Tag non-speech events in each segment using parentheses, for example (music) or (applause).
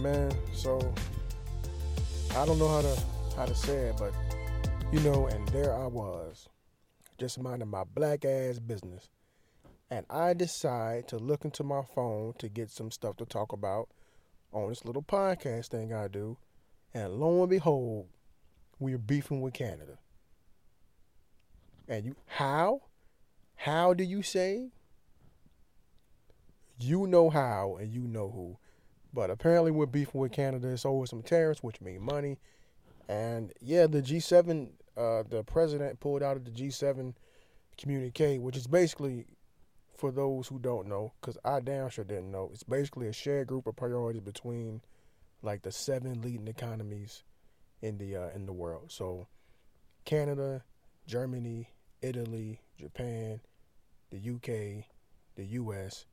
Man. So I don't know how to how to say it, but you know, and there I was, just minding my black ass business, and I decide to look into my phone to get some stuff to talk about on this little podcast thing I do, and lo and behold, we're beefing with Canada. And you how? How do you say? You know how and you know who. But apparently we're beefing with Canada. It's over some tariffs, which mean money. And yeah, the G7, uh, the president pulled out of the G7 communique, which is basically, for those who don't know, because I damn sure didn't know, it's basically a shared group of priorities between like the seven leading economies in the uh, in the world. So Canada, Germany, Italy, Japan, the UK, the US,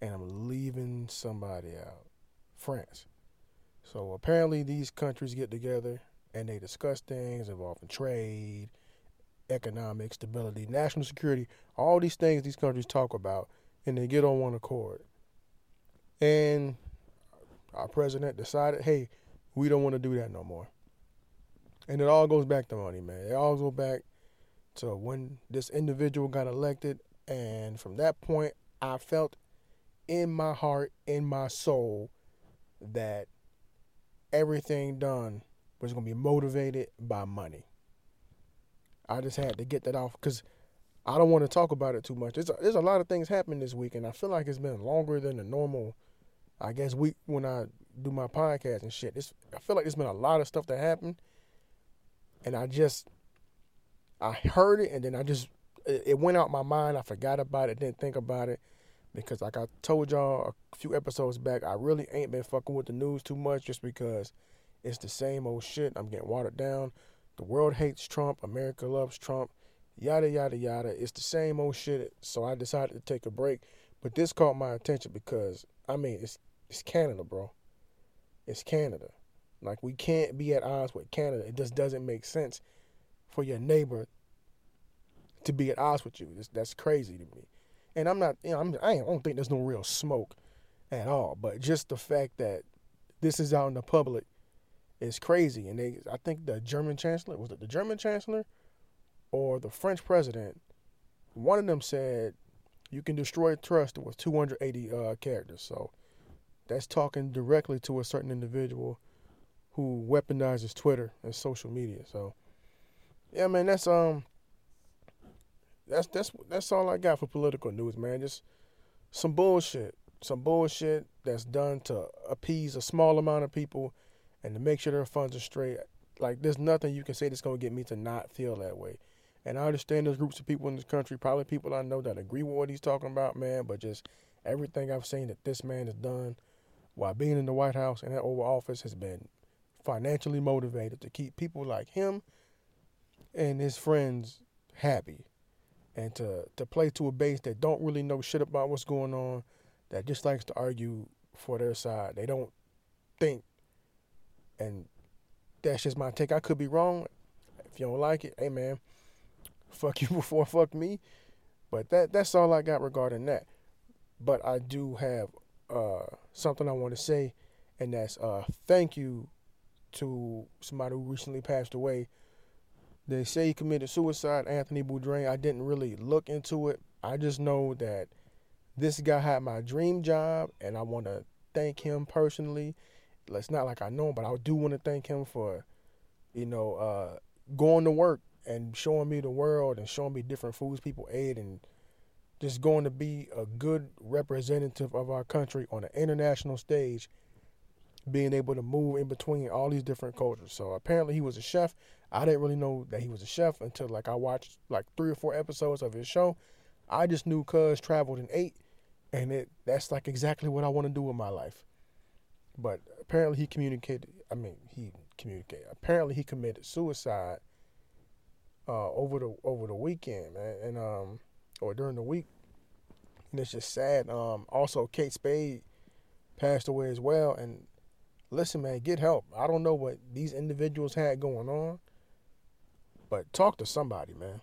and I'm leaving somebody out. France. So apparently these countries get together and they discuss things involving trade, economic stability, national security, all these things these countries talk about, and they get on one accord. And our president decided, hey, we don't want to do that no more. And it all goes back to money, man. It all goes back to when this individual got elected. And from that point, I felt in my heart, in my soul, that everything done was going to be motivated by money. I just had to get that off because I don't want to talk about it too much. There's a, there's a lot of things happening this week, and I feel like it's been longer than the normal, I guess, week when I do my podcast and shit. I feel like there's been a lot of stuff that happened, and I just, I heard it, and then I just, it went out my mind. I forgot about it, didn't think about it because like I told y'all a few episodes back, I really ain't been fucking with the news too much just because it's the same old shit. I'm getting watered down. The world hates Trump. America loves Trump. Yada yada yada. It's the same old shit. So I decided to take a break. But this caught my attention because I mean it's it's Canada, bro. It's Canada. Like we can't be at odds with Canada. It just doesn't make sense for your neighbor to be at odds with you. that's crazy to me and I'm not, you know, I'm, I don't think there's no real smoke at all. But just the fact that this is out in the public is crazy. And they, I think the German chancellor was it the German chancellor or the French president? One of them said you can destroy trust with 280 uh, characters. So that's talking directly to a certain individual who weaponizes Twitter and social media. So yeah, man, that's um that's that's that's all I got for political news, man. Just some bullshit, some bullshit that's done to appease a small amount of people and to make sure their funds are straight. Like there's nothing you can say that's gonna get me to not feel that way. And I understand there's groups of people in this country, probably people I know that agree with what he's talking about, man. But just everything I've seen that this man has done while being in the White House and that Oval Office has been financially motivated to keep people like him and his friends happy and to to play to a base that don't really know shit about what's going on, that just likes to argue for their side. They don't think, and that's just my take. I could be wrong. If you don't like it, hey man, (laughs) fuck you before fuck me. But that that's all I got regarding that. But I do have uh, something I want to say, and that's uh, thank you to somebody who recently passed away they say he committed suicide, Anthony Bourdain. I didn't really look into it. I just know that this guy had my dream job, and I want to thank him personally. It's not like I know him, but I do want to thank him for, you know, uh, going to work and showing me the world and showing me different foods people ate and just going to be a good representative of our country on an international stage, being able to move in between all these different cultures. So apparently he was a chef. I didn't really know that he was a chef until like I watched like three or four episodes of his show. I just knew Cuz traveled and ate, and it that's like exactly what I want to do with my life. But apparently he communicated. I mean, he communicated. Apparently he committed suicide uh, over the over the weekend, man, and um, or during the week. And it's just sad. Um, also Kate Spade passed away as well, and listen, man, get help. I don't know what these individuals had going on, but talk to somebody, man.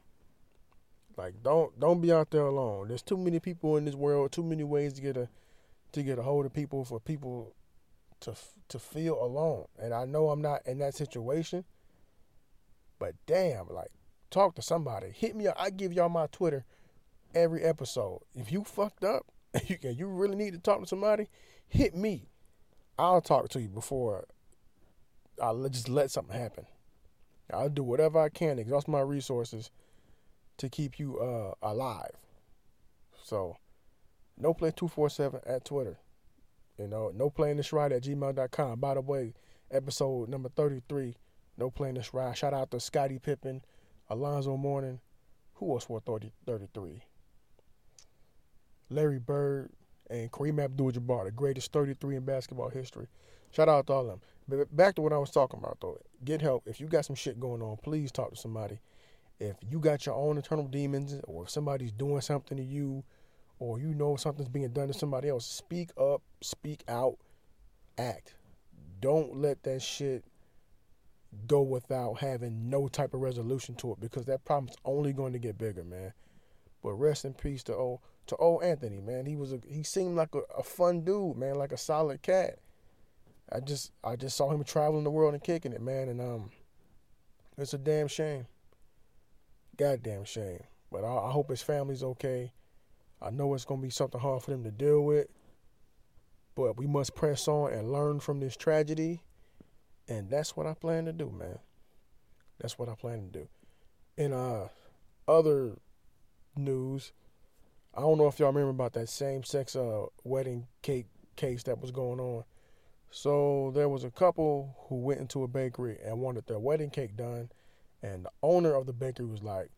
Like don't don't be out there alone. There's too many people in this world, too many ways to get a to get a hold of people for people to to feel alone. And I know I'm not in that situation, but damn, like talk to somebody. Hit me up. I give y'all my Twitter every episode. If you fucked up (laughs) you can you really need to talk to somebody, hit me. I'll talk to you before I'll just let something happen. I'll do whatever I can exhaust my resources to keep you uh, alive. So, no play 247 at Twitter. You know, no playing this ride at gmail.com. By the way, episode number 33, no playing this ride. Shout out to Scottie Pippen, Alonzo Mourning. Who else wore 30, 33? Larry Bird, and Kareem Abdul-Jabbar, the greatest 33 in basketball history. Shout out to all of them. But back to what I was talking about though. Get help. If you got some shit going on, please talk to somebody. If you got your own internal demons, or if somebody's doing something to you, or you know something's being done to somebody else, speak up, speak out, act. Don't let that shit go without having no type of resolution to it because that problem's only going to get bigger, man. But rest in peace to old to old Anthony, man. He was a he seemed like a, a fun dude, man, like a solid cat. I just I just saw him traveling the world and kicking it, man, and um, it's a damn shame. Goddamn shame. But I, I hope his family's okay. I know it's gonna be something hard for them to deal with, but we must press on and learn from this tragedy, and that's what I plan to do, man. That's what I plan to do. In uh, other news, I don't know if y'all remember about that same sex uh, wedding cake case that was going on. So there was a couple who went into a bakery and wanted their wedding cake done, and the owner of the bakery was like,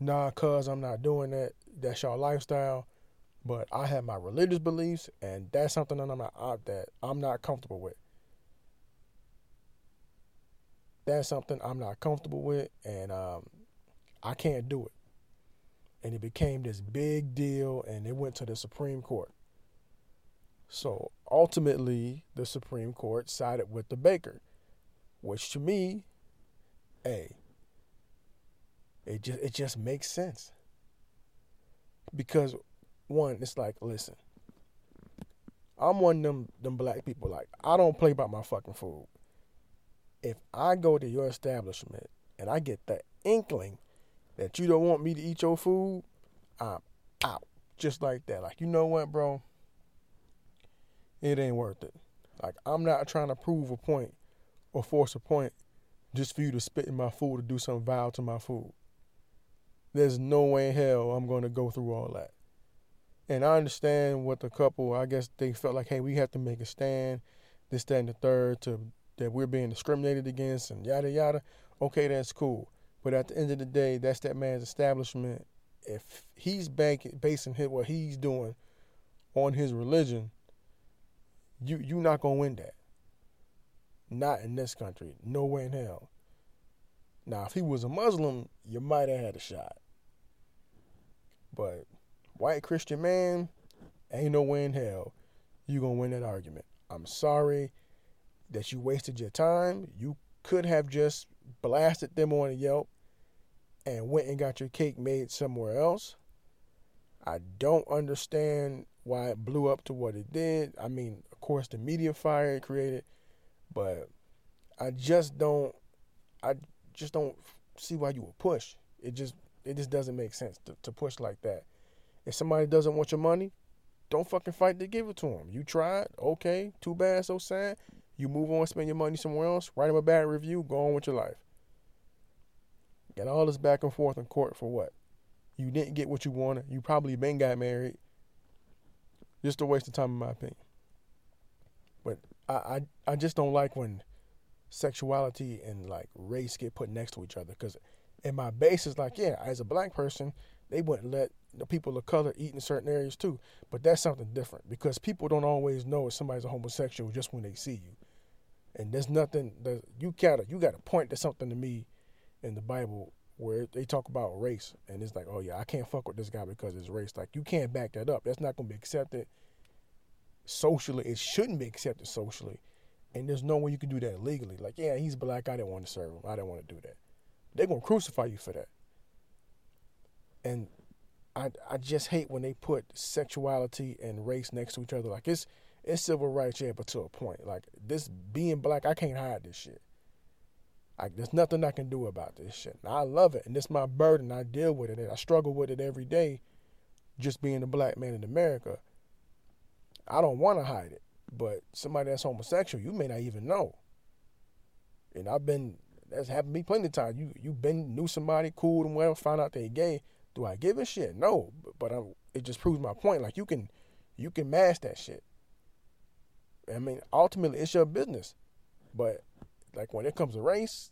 "Nah, cuz I'm not doing that. That's your lifestyle, but I have my religious beliefs, and that's something that I'm not that I'm not comfortable with. That's something I'm not comfortable with, and um, I can't do it." and it became this big deal and it went to the Supreme Court. So ultimately, the Supreme Court sided with the baker, which to me, hey, it just it just makes sense. Because one, it's like, listen, I'm one of them them black people. Like, I don't play about my fucking food. If I go to your establishment and I get the inkling that you don't want me to eat your food, I'm out. Just like that. Like, you know what, bro? It ain't worth it. Like, I'm not trying to prove a point or force a point just for you to spit in my food or do something vile to my food. There's no way in hell I'm going to go through all that. And I understand what the couple, I guess they felt like, hey, we have to make a stand, this, that, and the third, to that we're being discriminated against and yada, yada. Okay, that's cool. But at the end of the day, that's that man's establishment. If he's banking, basing his, what he's doing on his religion, you you not gonna win that. Not in this country. No way in hell. Now, if he was a Muslim, you might have had a shot. But white Christian man, ain't no way in hell you gonna win that argument. I'm sorry that you wasted your time. You could have just blasted them on a Yelp and went and got your cake made somewhere else. I don't understand why it blew up to what it did. I mean, of course, the media fire it created, but I just don't. I just don't see why you would push. It just it just doesn't make sense to, to push like that. If somebody doesn't want your money, don't fucking fight to give it to them. You tried, okay, too bad, so sad. You move on, spend your money somewhere else, write them a bad review, go on with your life. Got all this back and forth in court for what? You didn't get what you wanted. You probably been got married. Just a waste of time, in my opinion. But I, I, I just don't like when sexuality and like race get put next to each other. Because in my base is like, yeah, as a black person, they wouldn't let the people of color eat in certain areas too. But that's something different because people don't always know if somebody's a homosexual just when they see you. And there's nothing that you gotta you gotta point to something to me in the Bible where they talk about race and it's like, oh yeah, I can't fuck with this guy because it's race. Like you can't back that up. That's not gonna be accepted socially. It shouldn't be accepted socially. And there's no way you can do that legally. Like, yeah, he's black. I didn't want to serve him. I didn't want to do that. They're gonna crucify you for that. And I I just hate when they put sexuality and race next to each other. Like it's it's civil rights, yeah, but to a point. Like this being black, I can't hide this shit. Like there's nothing I can do about this shit. And I love it, and it's my burden. I deal with it, I struggle with it every day. Just being a black man in America, I don't want to hide it. But somebody that's homosexual, you may not even know. And I've been that's happened to me plenty of times. You you been knew somebody cool and well, found out they gay. Do I give a shit? No, but, I, it just proves my point. Like you can you can mask that shit. I mean, ultimately, it's your business. But like when it comes to race,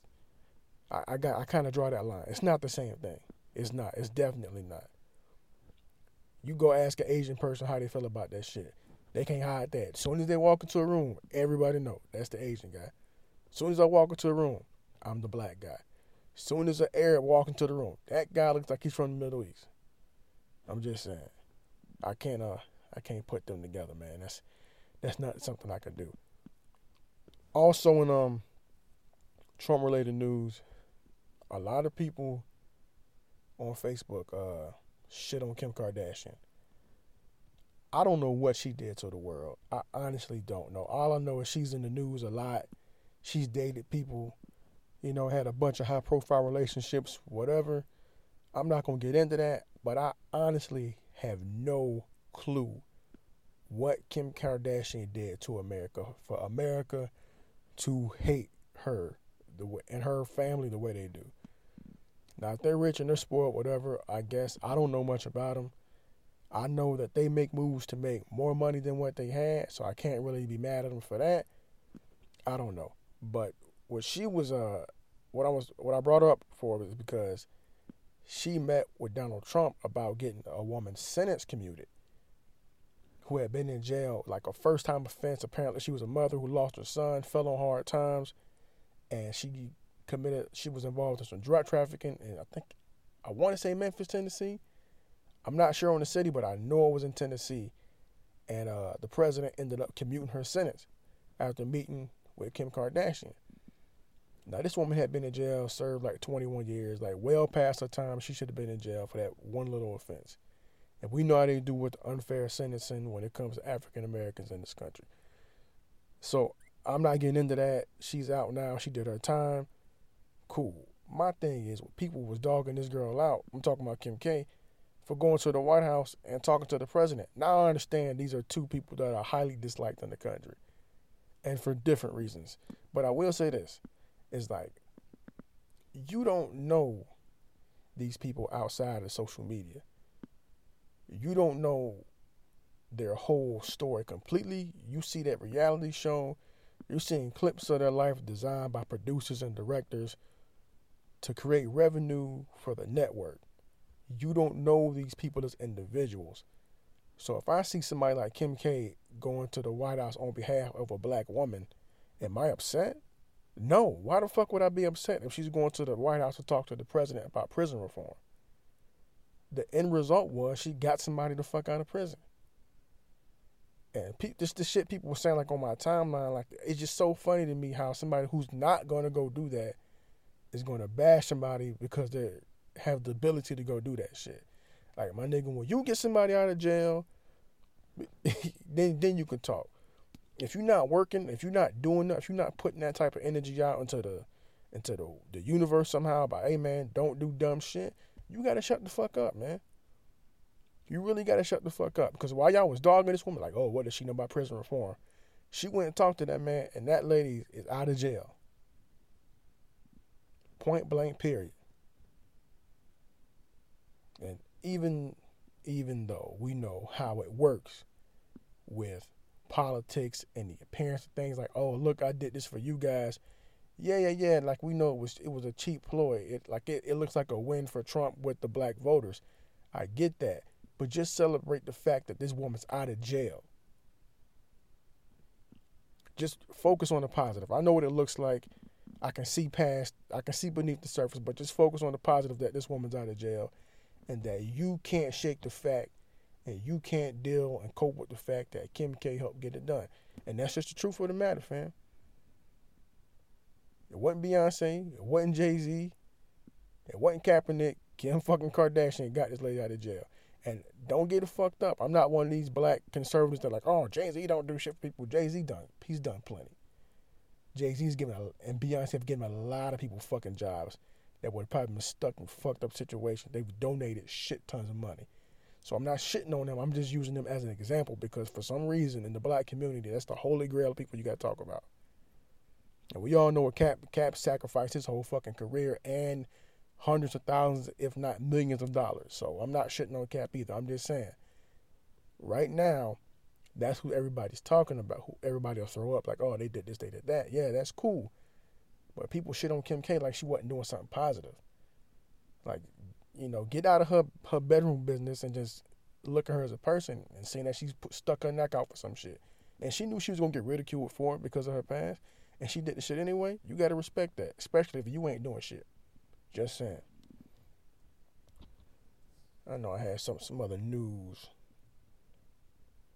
I, I got I kind of draw that line. It's not the same thing. It's not. It's definitely not. You go ask an Asian person how they feel about that shit. They can't hide that. As soon as they walk into a room, everybody know that's the Asian guy. As soon as I walk into a room, I'm the black guy. As soon as an Arab walk into the room, that guy looks like he's from the Middle East. I'm just saying. I can't uh I can't put them together, man. That's that's not something I can do. Also in um Trump related news, a lot of people on Facebook uh shit on Kim Kardashian. I don't know what she did to the world. I honestly don't know. All I know is she's in the news a lot. She's dated people, you know, had a bunch of high profile relationships, whatever. I'm not going to get into that, but I honestly have no clue what Kim Kardashian did to America for America to hate her the way, and her family the way they do. Now, if they're rich and they're spoiled, whatever, I guess I don't know much about them. I know that they make moves to make more money than what they had, so I can't really be mad at them for that. I don't know, but what she was uh, what I was what I brought up for was because she met with Donald Trump about getting a woman's sentence commuted who had been in jail like a first time offense. Apparently, she was a mother who lost her son, fell on hard times, and she committed. She was involved in some drug trafficking, and I think I want to say Memphis, Tennessee. I'm not sure on the city, but I know it was in Tennessee. And uh, the president ended up commuting her sentence after meeting with Kim Kardashian. Now, this woman had been in jail, served like 21 years, like well past her time. She should have been in jail for that one little offense. And we know how they do with unfair sentencing when it comes to African Americans in this country. So I'm not getting into that. She's out now. She did her time. Cool. My thing is, people was dogging this girl out. I'm talking about Kim K for going to the White House and talking to the president. Now I understand these are two people that are highly disliked in the country and for different reasons. But I will say this it's like, you don't know these people outside of social media. You don't know their whole story completely. You see that reality show, you're seeing clips of their life designed by producers and directors to create revenue for the network you don't know these people as individuals. So if I see somebody like Kim K going to the White House on behalf of a black woman, am I upset? No. Why the fuck would I be upset if she's going to the White House to talk to the president about prison reform? The end result was she got somebody the fuck out of prison. And pe- this the shit people were saying like on my timeline, like it's just so funny to me how somebody who's not gonna go do that is gonna bash somebody because they're have the ability to go do that shit. Like my nigga, when you get somebody out of jail, (laughs) then then you can talk. If you're not working, if you're not doing that, if you're not putting that type of energy out into the into the the universe somehow by hey man, don't do dumb shit, you gotta shut the fuck up, man. You really gotta shut the fuck up. Because while y'all was dogging this woman, like, oh, what does she know about prison reform? She went and talked to that man, and that lady is out of jail. Point blank, period. And even even though we know how it works with politics and the appearance of things like, oh look, I did this for you guys. Yeah, yeah, yeah. Like we know it was it was a cheap ploy. It like it, it looks like a win for Trump with the black voters. I get that. But just celebrate the fact that this woman's out of jail. Just focus on the positive. I know what it looks like. I can see past, I can see beneath the surface, but just focus on the positive that this woman's out of jail and that you can't shake the fact and you can't deal and cope with the fact that Kim K helped get it done. And that's just the truth of the matter, fam. It wasn't Beyonce, it wasn't Jay Z, it wasn't Kaepernick. Kim fucking Kardashian got this lady out of jail. And don't get it fucked up. I'm not one of these black conservatives that are like, oh, Jay Z don't do shit for people. Jay Z done. He's done plenty. Jay Z's giving a, and Beyonce have given a lot of people fucking jobs that would probably been stuck in fucked up situations. They've donated shit tons of money. So I'm not shitting on them. I'm just using them as an example because for some reason in the black community, that's the holy grail of people you got to talk about. And we all know what Cap Cap sacrificed his whole fucking career and hundreds of thousands, if not millions of dollars. So I'm not shitting on Cap either. I'm just saying, right now, that's who everybody's talking about. Who everybody will throw up like, oh, they did this, they did that. Yeah, that's cool. But people shit on Kim K like she wasn't doing something positive. Like, you know, get out of her her bedroom business and just look at her as a person and seeing that she's put, stuck her neck out for some shit. And she knew she was gonna get ridiculed for it because of her past, and she did the shit anyway. You gotta respect that, especially if you ain't doing shit. Just saying. I know I had some some other news.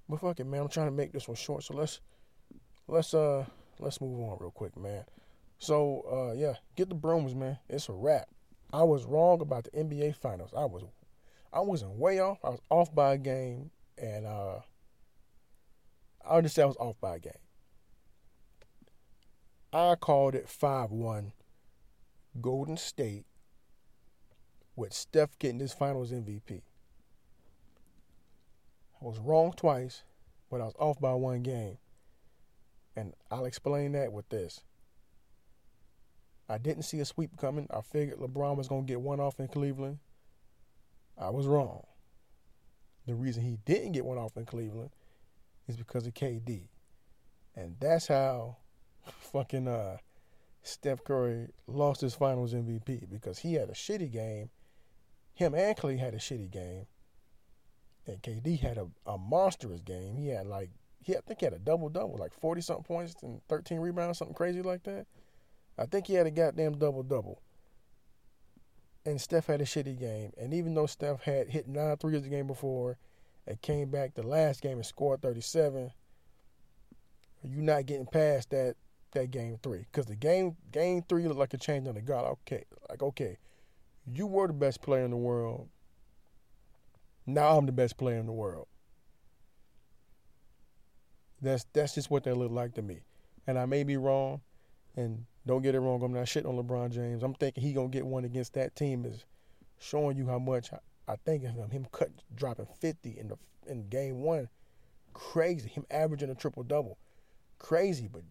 But fuck it, man. I'm trying to make this one short, so let's let's uh let's move on real quick, man. So uh yeah, get the brooms, man. It's a wrap. I was wrong about the NBA finals. I was I wasn't way off. I was off by a game and uh just say I was off by a game. I called it five one Golden State with Steph getting his finals MVP. Was wrong twice, but I was off by one game. And I'll explain that with this. I didn't see a sweep coming. I figured LeBron was going to get one off in Cleveland. I was wrong. The reason he didn't get one off in Cleveland is because of KD. And that's how (laughs) fucking uh, Steph Curry lost his finals MVP because he had a shitty game. Him and Clay had a shitty game. And KD had a, a monstrous game. He had like he I think he had a double double, like forty something points and thirteen rebounds, something crazy like that. I think he had a goddamn double double. And Steph had a shitty game. And even though Steph had hit nine threes the game before and came back the last game and scored 37, you're not getting past that that game three. Because the game game three looked like a change on the guard. Okay, like okay, you were the best player in the world. Now I'm the best player in the world. That's that's just what that looked like to me. And I may be wrong, and don't get it wrong, I'm not shitting on LeBron James. I'm thinking he gonna get one against that team is showing you how much I, I think of him. Him cut dropping 50 in the in game one, crazy. Him averaging a triple double, crazy. But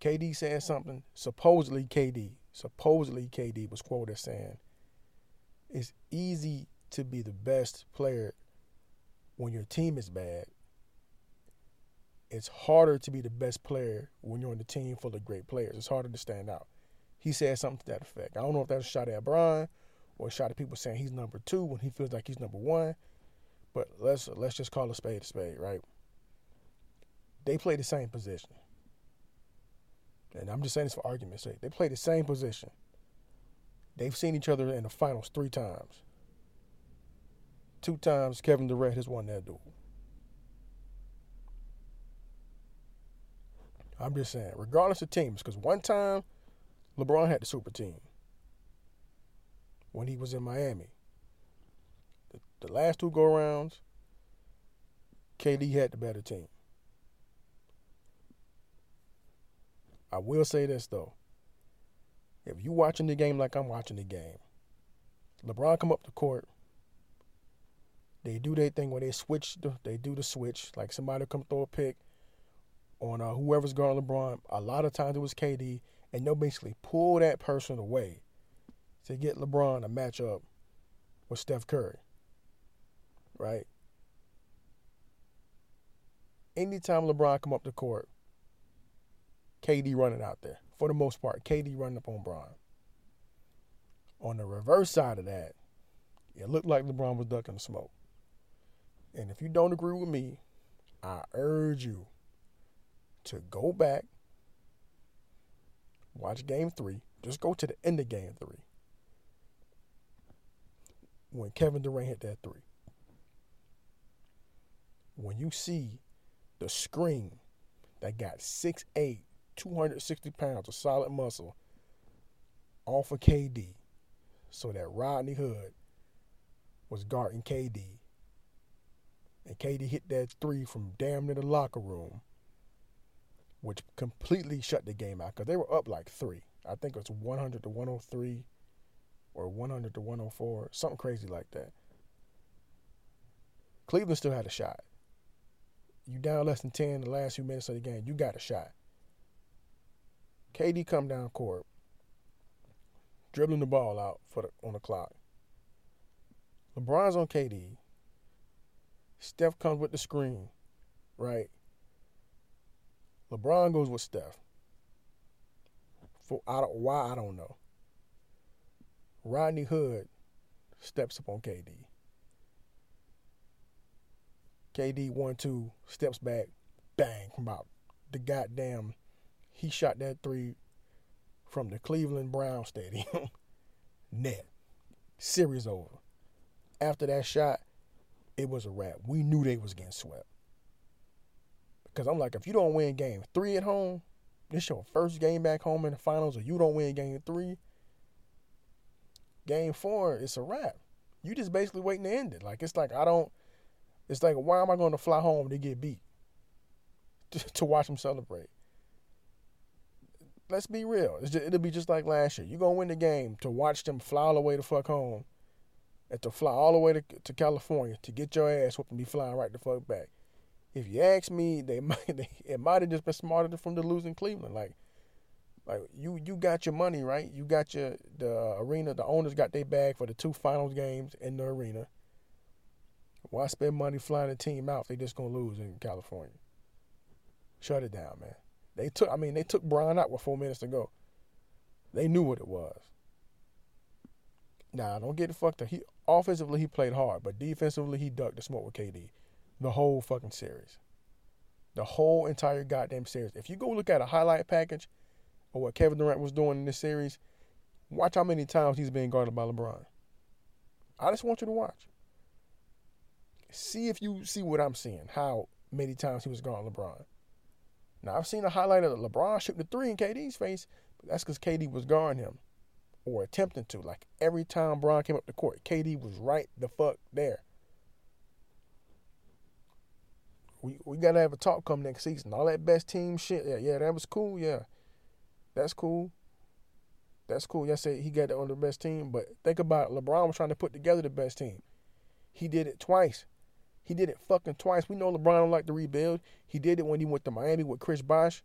KD saying something. Supposedly KD, supposedly KD was quoted saying, "It's easy to be the best player when your team is bad it's harder to be the best player when you're on the team full of great players. It's harder to stand out. He said something to that effect. I don't know if that's a shot at Bron or a shot at people saying he's number two when he feels like he's number one. But let's let's just call a spade a spade, right? They play the same position. And I'm just saying this for argument's sake. They play the same position. They've seen each other in the finals three times. Two times Kevin Durant has won that duel. I'm just saying, regardless of teams, because one time LeBron had the super team when he was in Miami. The, the last two go rounds, KD had the better team. I will say this though. If you watching the game like I'm watching the game, LeBron come up the court. They do their thing when they switch. The, they do the switch. Like somebody come throw a pick on uh, whoever's guarding LeBron. A lot of times it was KD, and they'll basically pull that person away to get LeBron a matchup with Steph Curry. Right? Anytime LeBron come up the court, KD running out there. for the most part, KD running up on Bron. On the reverse side of that, it looked like LeBron was ducking the smoke. And if you don't agree with me, I urge you to go back, watch game three. Just go to the end of game three. When Kevin Durant hit that three. When you see the screen that got 6'8, 260 pounds of solid muscle off of KD so that Rodney Hood was guarding KD. And KD hit that three from damn near the locker room, which completely shut the game out because they were up like three. I think it was 100 to 103 or 100 to 104, something crazy like that. Cleveland still had a shot. You down less than 10 the last few minutes of the game, you got a shot. KD come down court, dribbling the ball out for the, on the clock. LeBron's on KD. Steph comes with the screen, right? LeBron goes with Steph. For I don't, why I don't know. Rodney Hood steps up on KD. KD one two steps back, bang from about the goddamn. He shot that three from the Cleveland Brown Stadium. (laughs) Net. Series over. After that shot, it was a wrap. We knew they was getting swept. Because I'm like, if you don't win game three at home, this your first game back home in the finals, or you don't win game three, game four, it's a wrap. You just basically waiting to end it. Like it's like I don't. It's like why am I going to fly home to get beat (laughs) to, to watch them celebrate? let's be real. Just, it'll be just like last year. You're gonna win the game to watch them fly all the way to fuck home, and to fly all the way to, to California to get your ass whooped and be flying right the fuck back. If you ask me, (laughs) they might they, it might have just been smarter from the losing Cleveland. Like, like you you got your money right. You got your the uh, arena. The owners got their bag for the two finals games in the arena. Why spend money flying the team out if they just gonna lose in California? Shut it down, man. They took, I mean, they took Bron out with four minutes to go. They knew what it was. Now, don't get it fucked up. He offensively he played hard, but defensively he ducked the smoke with KD, the whole fucking series, the whole entire goddamn series. If you go look at a highlight package of what Kevin Durant was doing in this series, watch how many times he's being guarded by LeBron. I just want you to watch. See if you see what I'm seeing. How many times he was guarding LeBron. Now I've seen a highlight of LeBron shooting the three in KD's face, but that's because KD was guarding him or attempting to. Like every time Bron came up the court, KD was right the fuck there. We we gotta have a talk come next season. All that best team shit. Yeah, yeah, that was cool. Yeah, that's cool. That's cool. Yes, he got on the best team, but think about it. LeBron was trying to put together the best team. He did it twice. He did it fucking twice. We know LeBron don't like to rebuild. He did it when he went to Miami with Chris Bosh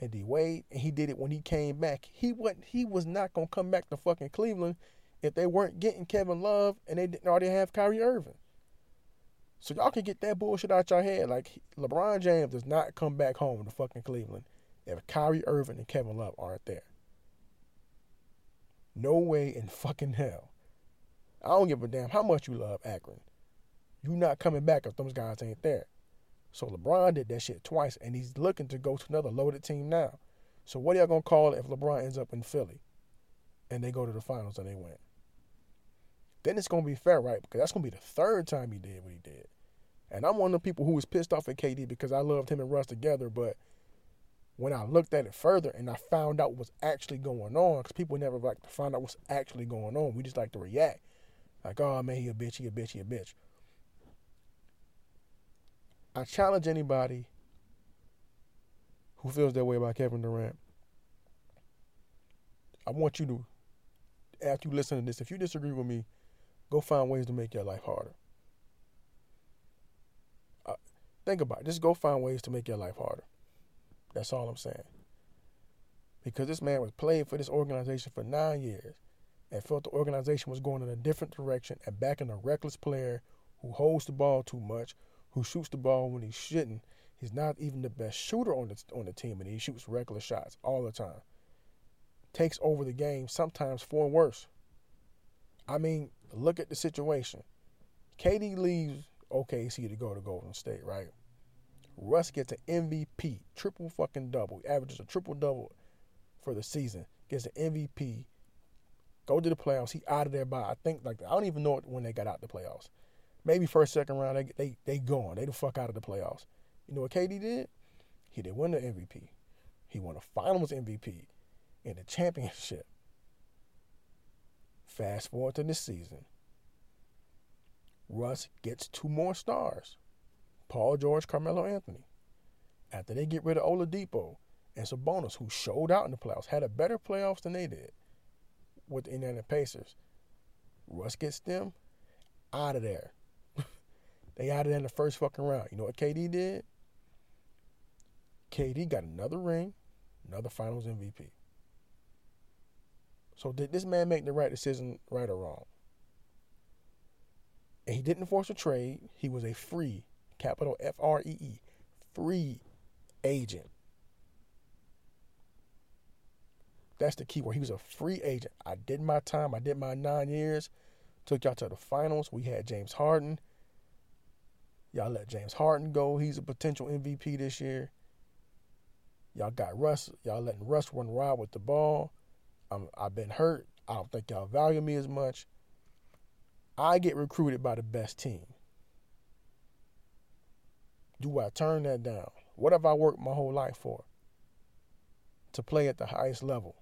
and D Wade, and he did it when he came back. He wasn't. He was not gonna come back to fucking Cleveland if they weren't getting Kevin Love and they didn't already have Kyrie Irving. So y'all can get that bullshit out your head. Like LeBron James does not come back home to fucking Cleveland if Kyrie Irving and Kevin Love aren't there. No way in fucking hell. I don't give a damn how much you love Akron. You not coming back if those guys ain't there. So LeBron did that shit twice, and he's looking to go to another loaded team now. So what are y'all gonna call it if LeBron ends up in Philly, and they go to the finals and they win? Then it's gonna be fair, right? Because that's gonna be the third time he did what he did. And I'm one of the people who was pissed off at KD because I loved him and Russ together, but when I looked at it further and I found out what's actually going on, because people never like to find out what's actually going on. We just like to react. Like, oh man, he a bitch, he a bitch, he a bitch. I challenge anybody who feels that way about Kevin Durant. I want you to, after you listen to this, if you disagree with me, go find ways to make your life harder. Uh, think about it. Just go find ways to make your life harder. That's all I'm saying. Because this man was playing for this organization for nine years and felt the organization was going in a different direction and backing a reckless player who holds the ball too much, who shoots the ball when he shouldn't. He's not even the best shooter on the on the team, and he shoots reckless shots all the time. takes over the game, sometimes for worse. I mean, look at the situation. KD leaves OKC to go to Golden State, right? Russ gets an MVP, triple fucking double, he averages a triple double for the season, gets an MVP, go to the playoffs. He out of there by I think like I don't even know when they got out the playoffs. Maybe first second round they they they gone. They the fuck out of the playoffs. You know what KD did? He did win the MVP. He won a Finals MVP and a championship. Fast forward to this season. Russ gets two more stars. Paul George, Carmelo Anthony. After they get rid of Oladipo and Sabonis, who showed out in the playoffs, had a better playoffs than they did with the Indiana Pacers. Russ gets them out of there. They out of there in the first fucking round. You know what KD did? KD got another ring, another Finals MVP. So did this man make the right decision, right or wrong? And he didn't force a trade. He was a free, capital F R E E, free agent. That's the key word. He was a free agent. I did my time. I did my nine years. Took y'all to the finals. We had James Harden. Y'all let James Harden go. He's a potential MVP this year. Y'all got Russ. Y'all letting Russ run wild with the ball. I'm, I've been hurt. I don't think y'all value me as much. I get recruited by the best team. Do I turn that down? What have I worked my whole life for? To play at the highest level.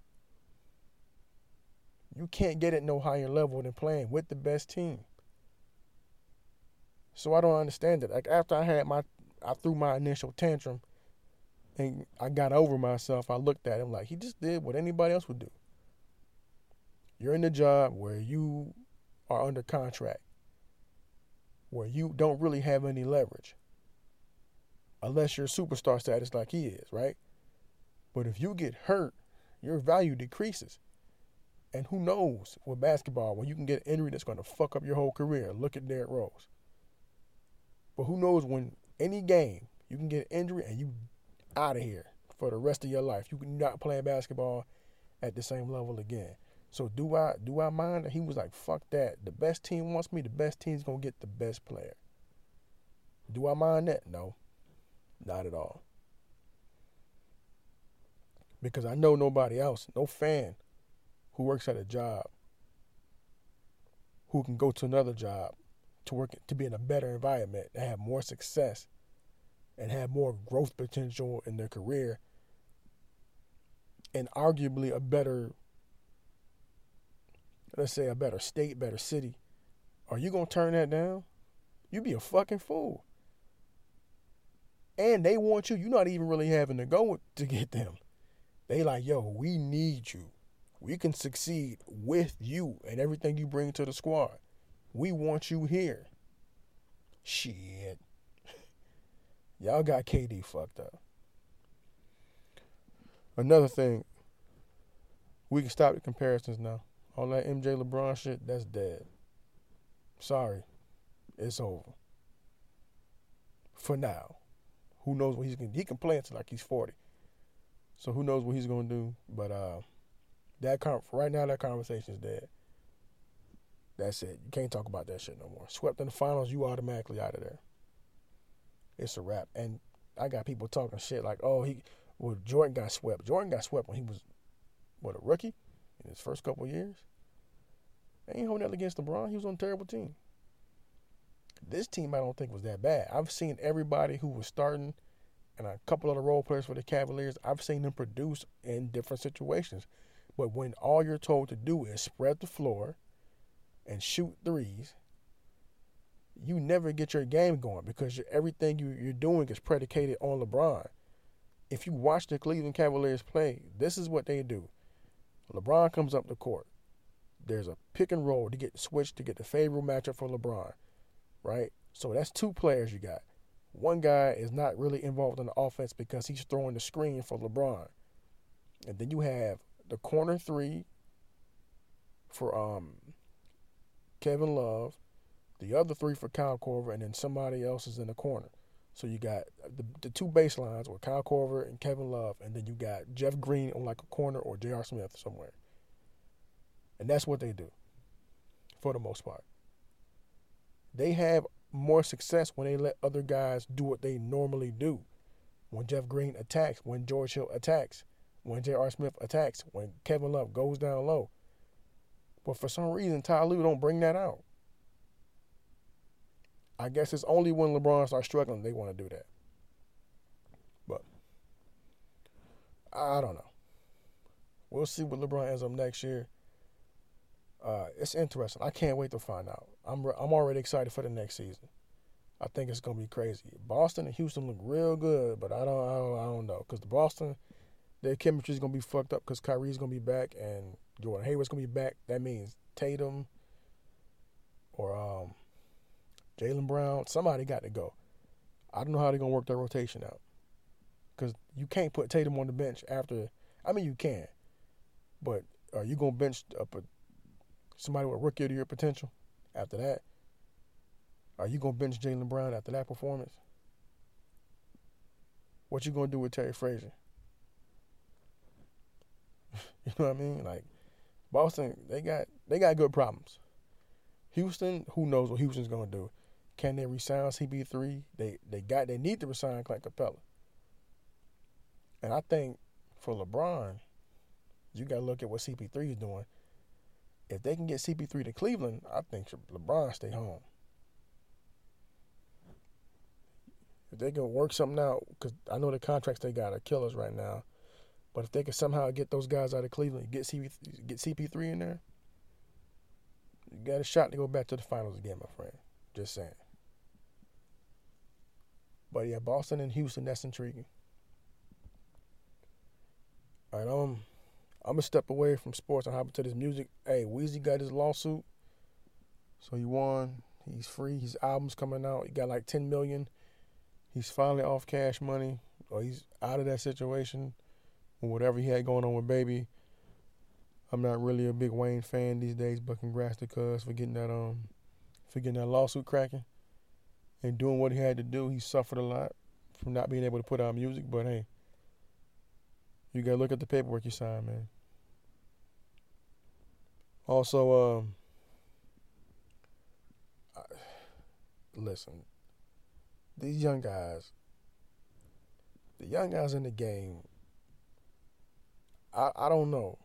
You can't get at no higher level than playing with the best team. So I don't understand it. Like after I had my, I threw my initial tantrum, and I got over myself. I looked at him like he just did what anybody else would do. You're in the job where you are under contract, where you don't really have any leverage, unless you're superstar status like he is, right? But if you get hurt, your value decreases. And who knows with basketball when you can get an injury that's going to fuck up your whole career. Look at Derrick Rose. But who knows when any game you can get an injury and you out of here for the rest of your life. You can not play basketball at the same level again. So do I do I mind? He was like, fuck that. The best team wants me. The best team's gonna get the best player. Do I mind that? No, not at all. Because I know nobody else, no fan who works at a job who can go to another job to work to be in a better environment and have more success and have more growth potential in their career and arguably a better let's say a better state, better city. Are you gonna turn that down? You be a fucking fool. And they want you. You're not even really having to go to get them. They like, yo, we need you we can succeed with you and everything you bring to the squad. We want you here. Shit. (laughs) Y'all got KD fucked up. Another thing, we can stop the comparisons now. All that MJ LeBron shit, that's dead. Sorry. It's over. For now. Who knows what he's gonna he can play until like he's forty. So who knows what he's gonna do. But uh that con- right now, that conversation is dead. That's it. You can't talk about that shit no more. Swept in the finals, you automatically out of there. It's a wrap. And I got people talking shit like, oh, he, well, Jordan got swept. Jordan got swept when he was, what, a rookie in his first couple years. Ain't holding that against LeBron. He was on a terrible team. This team, I don't think was that bad. I've seen everybody who was starting and a couple of the role players for the Cavaliers. I've seen them produce in different situations. But when all you're told to do is spread the floor and shoot threes, you never get your game going because everything you, you're doing is predicated on LeBron. If you watch the Cleveland Cavaliers play, this is what they do. LeBron comes up the court. There's a pick and roll to get switched to get the favorable matchup for LeBron, right? So that's two players you got. One guy is not really involved in the offense because he's throwing the screen for LeBron. And then you have the corner three for um Kevin Love, the other three for Kyle Korver, and then somebody else is in the corner. So you got uh, the, the two baselines with Kyle Korver and Kevin Love, and then you got Jeff Green on like a corner or J.R. Smith somewhere. And that's what they do for the most part. They have more success when they let other guys do what they normally do. When Jeff Green attacks, when George Hill attacks, when J.R. Smith attacks, when Kevin Love goes down low. But for some reason, Ty Lue don't bring that out. I guess it's only when LeBron starts struggling they want to do that. But I don't know. We'll see what LeBron ends up next year. Uh, it's interesting. I can't wait to find out. I'm re- I'm already excited for the next season. I think it's gonna be crazy. Boston and Houston look real good, but I don't I don't, I don't know because the Boston their chemistry is gonna be fucked up because Kyrie's gonna be back and Gordon Hayward's gonna be back. That means Tatum or um, Jaylen Brown, somebody got to go. I don't know how they're gonna work their rotation out because you can't put Tatum on the bench after. I mean, you can, but are you gonna bench up a somebody with rookie of the year potential after that? Are you gonna bench Jaylen Brown after that performance? What you gonna do with Terry Rozier? (laughs) you know what I mean? Like Boston, they got they got good problems. Houston, who knows what Houston's gonna do? Can they resign CP3? They they got they need to resign Clint Capela. And I think for LeBron, you got to look at what CP3 is doing. If they can get CP3 to Cleveland, I think LeBron stay home. If they can work something out, because I know the contracts they got are killers right now, but if they can somehow get those guys out of Cleveland, get CP, get CP3 in there, you got a shot to go back to the finals again, my friend. Just saying. But yeah, Boston and Houston, that's intriguing. All right, um, I'm gonna step away from sports and hop into this music. Hey, Weezy got his lawsuit, so he won. He's free. His album's coming out. He got like 10 million. He's finally off cash money, or he's out of that situation, whatever he had going on with Baby. I'm not really a big Wayne fan these days, but congrats to Cuz for getting that um, for getting that lawsuit cracking and doing what he had to do. He suffered a lot from not being able to put out music, but hey, you gotta look at the paperwork you signed, man. Also, um, I, listen, these young guys, the young guys in the game, I I don't know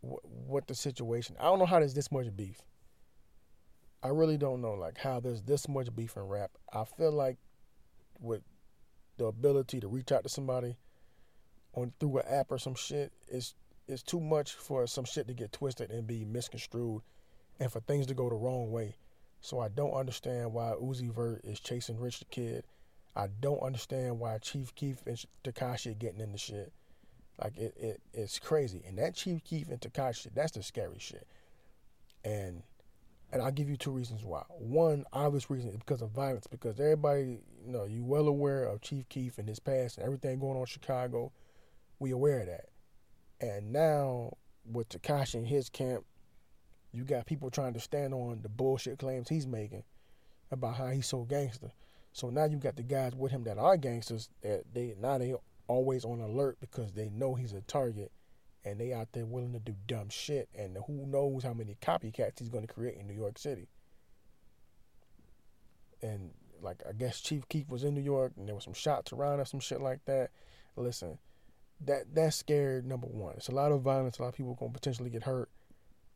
what, what the situation. I don't know how there's this much beef. I really don't know like how there's this much beef in rap. I feel like with the ability to reach out to somebody on through an app or some shit is is too much for some shit to get twisted and be misconstrued and for things to go the wrong way. So I don't understand why Uzi Vert is chasing Rich the Kid. I don't understand why Chief Keef and Tekashi getting into shit. Like it, it it's crazy. And that Chief Keef and Tekashi, that's the scary shit. And and I'll give you two reasons why. One obvious reason is because of violence, because everybody, you know, you well aware of Chief Keef and his past and everything going on in Chicago. We aware of that. And now with Tekashi and his camp, you got people trying to stand on the bullshit claims he's making about how he's so gangster. So now you got the guys with him that are gangsters that they now they always on alert because they know he's a target and they out there willing to do dumb shit and who knows how many copycats he's going to create in New York City. And like I guess Chief Keef was in New York and there was some shots around or some shit like that. Listen, that that's scared number one. It's a lot of violence, a lot of people gonna potentially get hurt.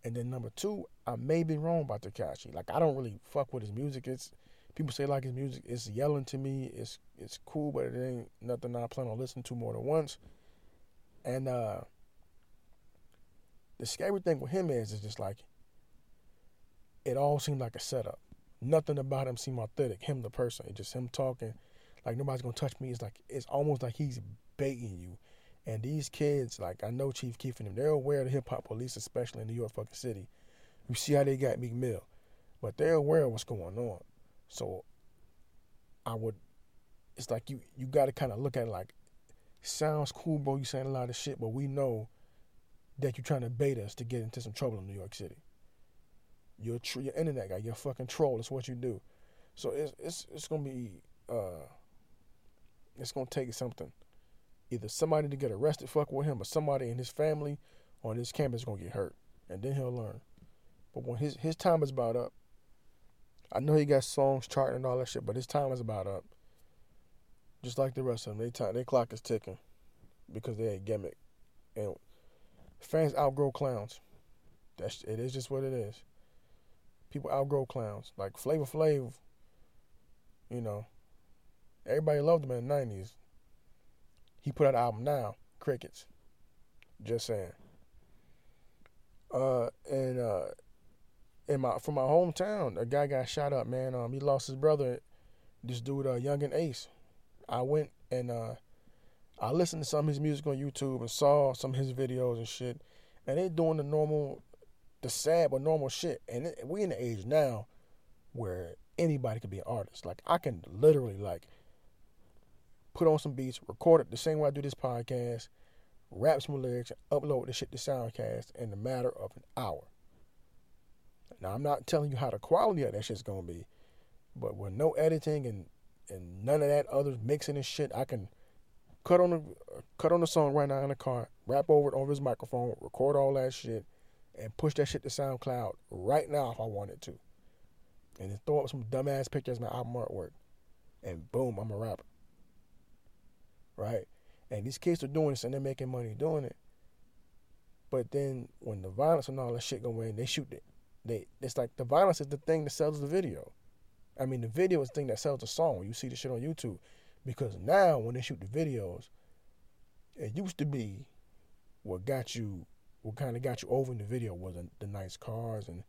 And then number two, I may be wrong about Tekashi. Like I don't really fuck with his music. It's people say like his music is yelling to me. It's it's cool, but it ain't nothing I plan on listening to more than once. And uh the scary thing with him is, is just like, it all seemed like a setup. Nothing about him seemed authentic. Him, the person, it's just him talking, like nobody's gonna touch me. It's like it's almost like he's baiting you. And these kids, like I know Chief Keef and them, they're aware of the hip hop police, especially in New York fucking city. You see how they got Meek Mill, but they're aware of what's going on. So I would, it's like you you got to kind of look at it like, sounds cool, bro. You saying a lot of shit, but we know that you're trying to bait us to get into some trouble in New York City. You're tr- you're internet guy. You're fucking troll. That's what you do. So it's it's it's gonna be uh, it's gonna take something. Either somebody to get arrested, fuck with him, or somebody in his family on his campus is gonna get hurt, and then he'll learn. But when his his time is about up, I know he got songs charting and all that shit, but his time is about up. Just like the rest of them, they time their clock is ticking because they're a gimmick, and fans outgrow clowns. That's it is just what it is. People outgrow clowns. Like Flavor Flav, you know, everybody loved him in the nineties. He put out an album now, Crickets. Just saying. Uh, and uh, in my from my hometown, a guy got shot up. Man, um, he lost his brother. This dude, uh, Yungeen Ace. I went and uh, I listened to some of his music on YouTube and saw some of his videos and shit. And they doing the normal, the sad but normal shit. And it, we in the age now where anybody can be an artist. Like I can literally like put on some beats, record it the same way I do this podcast, rap some lyrics, upload the shit to Soundcast in a matter of an hour. Now I'm not telling you how the quality of that shit's gonna be, but with no editing and and none of that other mixing and shit, I can cut on the cut on the song right now in the car, rap over it over his microphone, record all that shit, and push that shit to SoundCloud right now if I wanted to, and then throw up some dumbass pictures of my album artwork, and boom, I'm a rapper. Right, and these kids are doing this and they're making money doing it. But then when the violence and all that shit go in, they shoot it. They it's like the violence is the thing that sells the video. I mean, the video is the thing that sells the song. You see the shit on YouTube. Because now, when they shoot the videos, it used to be what got you, what kind of got you over in the video was the, the nice cars and,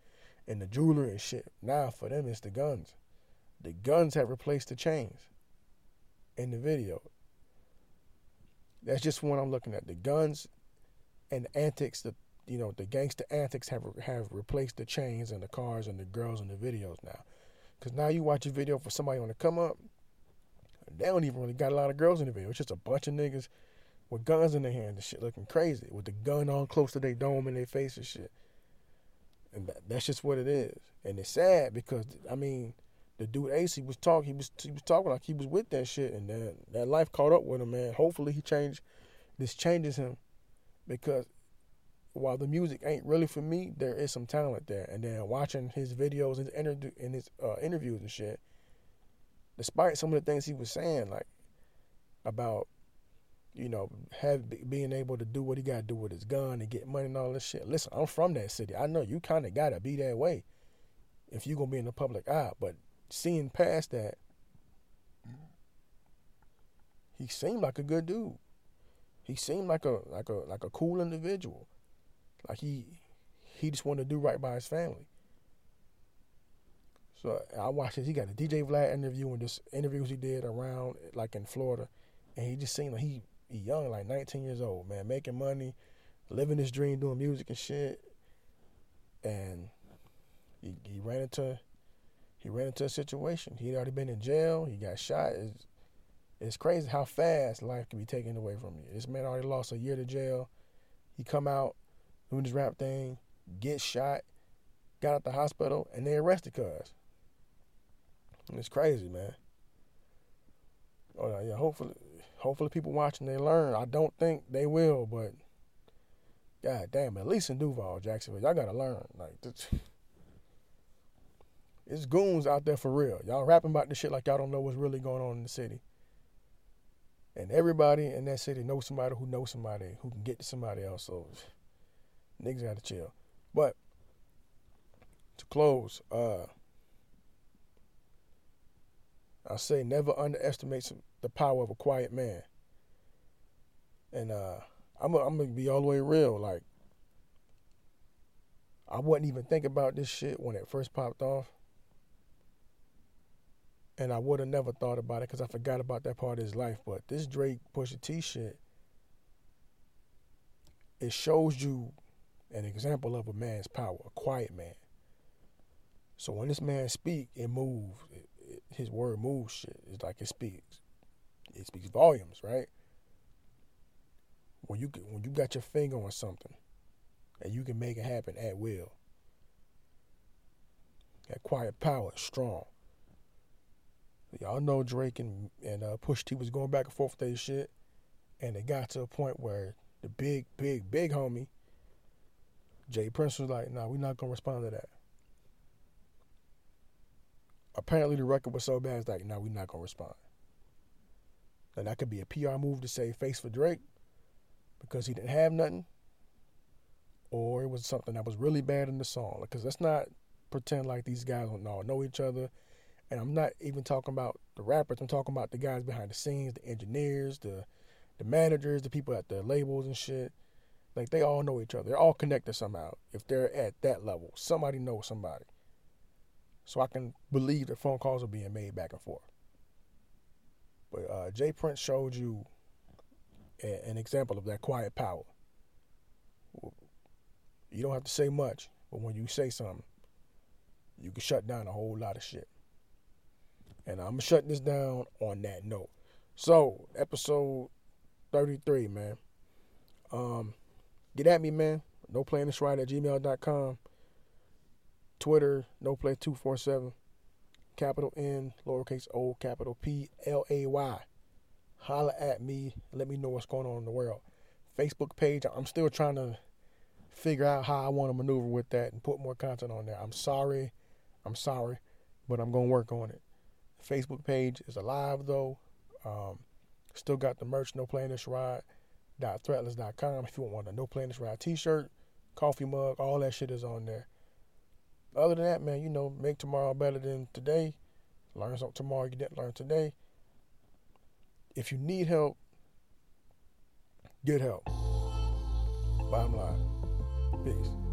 and the jewelry and shit. Now, for them, it's the guns. The guns have replaced the chains in the video. That's just what I'm looking at. The guns and the antics, the you know, the gangster antics have have replaced the chains and the cars and the girls in the videos now. Cause now you watch a video for somebody on the come up, they don't even really got a lot of girls in the video. It's just a bunch of niggas with guns in their hand and shit looking crazy with the gun on close to their dome in their face and shit. And that, that's just what it is. And it's sad because I mean, the dude AC was talking. He was he was talking like he was with that shit, and then that life caught up with him. Man, hopefully he changed. This changes him because while the music ain't really for me, there is some talent there. And then watching his videos and inter- in his uh, interviews and shit, despite some of the things he was saying, like about you know have being able to do what he got to do with his gun and get money and all this shit. Listen, I'm from that city. I know you kind of gotta be that way if you gonna be in the public eye. But seeing past that, he seemed like a good dude. He seemed like a like a like a cool individual. Like he he just wanted to do right by his family. So I watched this. He got a DJ Vlad interview and just interviews he did around like in Florida, and he just seemed like he he young, like 19 years old, man, making money, living his dream, doing music and shit. And he he ran into he ran into a situation. He'd already been in jail. He got shot. It's, it's crazy how fast life can be taken away from you. This man already lost a year to jail. He come out doing this rap thing, get shot, got out the hospital, and they arrested cuz. It's crazy, man. Oh yeah, hopefully, hopefully people watching they learn. I don't think they will, but god damn, at least in Duval, Jacksonville, y'all gotta learn. Like, this, (laughs) it's goons out there for real. Y'all rapping about this shit like y'all don't know what's really going on in the city. And everybody in that city knows somebody who knows somebody who can get to somebody else. So niggas gotta chill. But to close, uh, I say never underestimate the power of a quiet man. And uh, I'm gonna be all the way real. Like I wasn't even thinking about this shit when it first popped off, and I would have never thought about it because I forgot about that part of his life. But this Drake Pusha T shit, it shows you an example of a man's power, a quiet man. So when this man speak, it moves. It, it, his word moves shit. It's like it speaks. It speaks volumes, right? When you when you got your finger on something, and you can make it happen at will. That quiet power is strong. Y'all know Drake and and uh, Pusha T was going back and forth with their shit, and it got to a point where the big, big, big homie, J. Prince was like, "Nah, we're not gonna respond to that." Apparently, the record was so bad, it's like, "Nah, we're not gonna respond." Now that could be a PR move to save face for Drake because he didn't have nothing, or it was something that was really bad in the song. Because let's not pretend like these guys don't all know each other. And I'm not even talking about the rappers. I'm talking about the guys behind the scenes, the engineers, the the managers, the people at the labels and shit. Like they all know each other. They're all connected somehow. If they're at that level, somebody knows somebody. So I can believe that phone calls are being made back and forth. But uh, J. Prince showed you a, an example of that quiet power. You don't have to say much, but when you say something, you can shut down a whole lot of shit. And I'm shutting this down on that note. So, episode 33, man. Um, get at me, man. No playing this right at gmail.com. Twitter, no play 247. Capital N, lowercase o, capital P, L A Y. Holla at me. Let me know what's going on in the world. Facebook page, I'm still trying to figure out how I want to maneuver with that and put more content on there. I'm sorry. I'm sorry, but I'm going to work on it. Facebook page is alive, though. Um, still got the merch, no playing this ride. Threadless.com if you want a no playing this ride t-shirt, coffee mug, all that shit is on there. Other than that, man, you know, make tomorrow better than today. Learn something tomorrow you didn't learn today. If you need help, get help. Bottom line. Peace.